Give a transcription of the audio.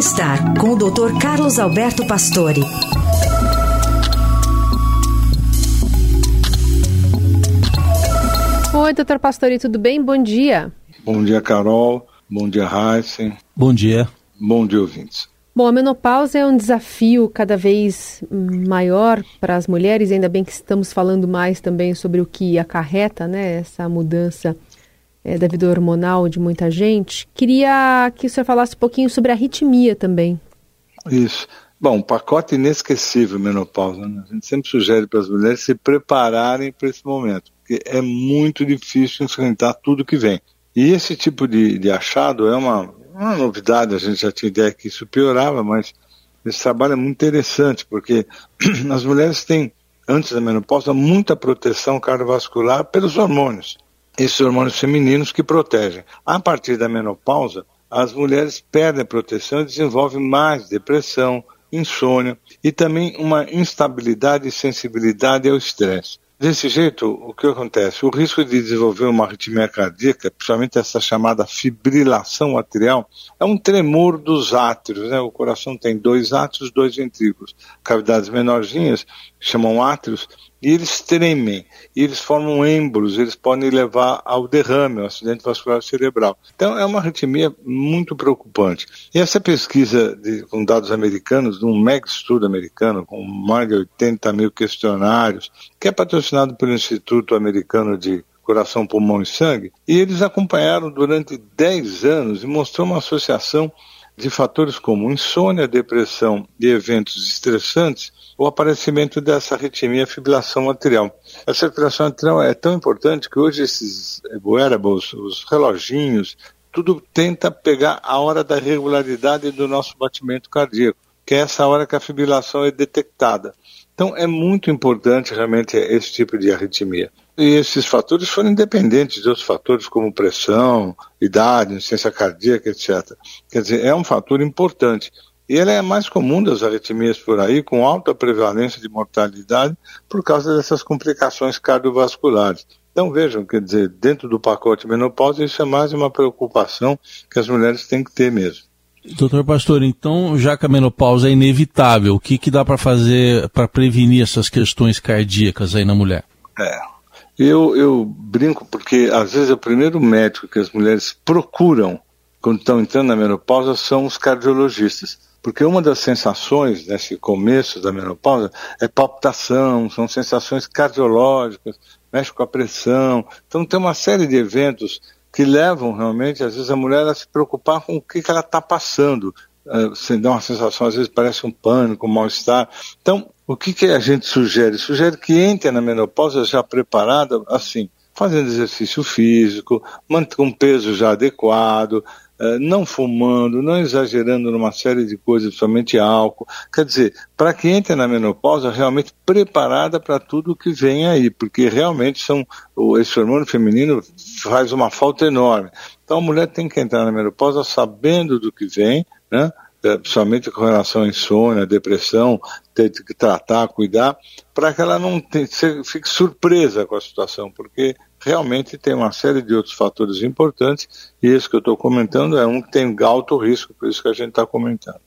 Bem-Estar, com o Dr. Carlos Alberto Pastore. Oi, doutor Pastore, tudo bem? Bom dia. Bom dia, Carol. Bom dia, Heisen. Bom dia. Bom dia, ouvintes. Bom, a menopausa é um desafio cada vez maior para as mulheres, ainda bem que estamos falando mais também sobre o que acarreta né, essa mudança é, da vida hormonal de muita gente. Queria que o senhor falasse um pouquinho sobre a arritmia também. Isso. Bom, um pacote inesquecível menopausa. Né? A gente sempre sugere para as mulheres se prepararem para esse momento, porque é muito difícil enfrentar tudo que vem. E esse tipo de, de achado é uma, uma novidade, a gente já tinha ideia que isso piorava, mas esse trabalho é muito interessante, porque as mulheres têm, antes da menopausa, muita proteção cardiovascular pelos hormônios esses hormônios femininos que protegem. A partir da menopausa, as mulheres perdem a proteção e desenvolvem mais depressão, insônia e também uma instabilidade e sensibilidade ao estresse. Desse jeito, o que acontece? O risco de desenvolver uma arritmia cardíaca, principalmente essa chamada fibrilação atrial, é um tremor dos átrios. Né? O coração tem dois átrios, dois ventrículos. Cavidades menorzinhas, chamam átrios, e eles tremem, e eles formam êmbolos, eles podem levar ao derrame, ao acidente vascular cerebral. Então é uma arritmia muito preocupante. E essa pesquisa de, com dados americanos, de um mega estudo americano, com mais de 80 mil questionários, que é patrocinado pelo Instituto Americano de Coração, Pulmão e Sangue, e eles acompanharam durante 10 anos e mostrou uma associação de fatores como insônia, depressão e eventos estressantes, o aparecimento dessa arritmia fibrilação atrial. Essa fibrilação atrial é tão importante que hoje esses wearables, os reloginhos, tudo tenta pegar a hora da regularidade do nosso batimento cardíaco, que é essa hora que a fibrilação é detectada. Então é muito importante realmente esse tipo de arritmia. E esses fatores foram independentes de outros fatores como pressão, idade, insuficiência cardíaca, etc. Quer dizer, é um fator importante. E ela é mais comum das arritmias por aí, com alta prevalência de mortalidade por causa dessas complicações cardiovasculares. Então vejam, quer dizer, dentro do pacote menopausa, isso é mais uma preocupação que as mulheres têm que ter mesmo. Doutor Pastor, então, já que a menopausa é inevitável, o que, que dá para fazer para prevenir essas questões cardíacas aí na mulher? É, eu, eu brinco porque às vezes é o primeiro médico que as mulheres procuram quando estão entrando na menopausa são os cardiologistas. Porque uma das sensações nesse começo da menopausa é palpitação, são sensações cardiológicas, mexe com a pressão. Então tem uma série de eventos que levam realmente, às vezes, a mulher a se preocupar com o que, que ela está passando. Uh, você dá uma sensação, às vezes parece um pânico, um mal-estar. Então, o que, que a gente sugere? Sugere que entre na menopausa já preparada, assim, fazendo exercício físico, com um peso já adequado, não fumando, não exagerando numa série de coisas, somente álcool. Quer dizer, para que entre na menopausa realmente preparada para tudo que vem aí, porque realmente são esse hormônio feminino faz uma falta enorme. Então a mulher tem que entrar na menopausa sabendo do que vem, né? É, principalmente com relação à insônia, depressão, ter que tratar, cuidar, para que ela não te, fique surpresa com a situação, porque realmente tem uma série de outros fatores importantes, e esse que eu estou comentando é um que tem alto risco, por isso que a gente está comentando.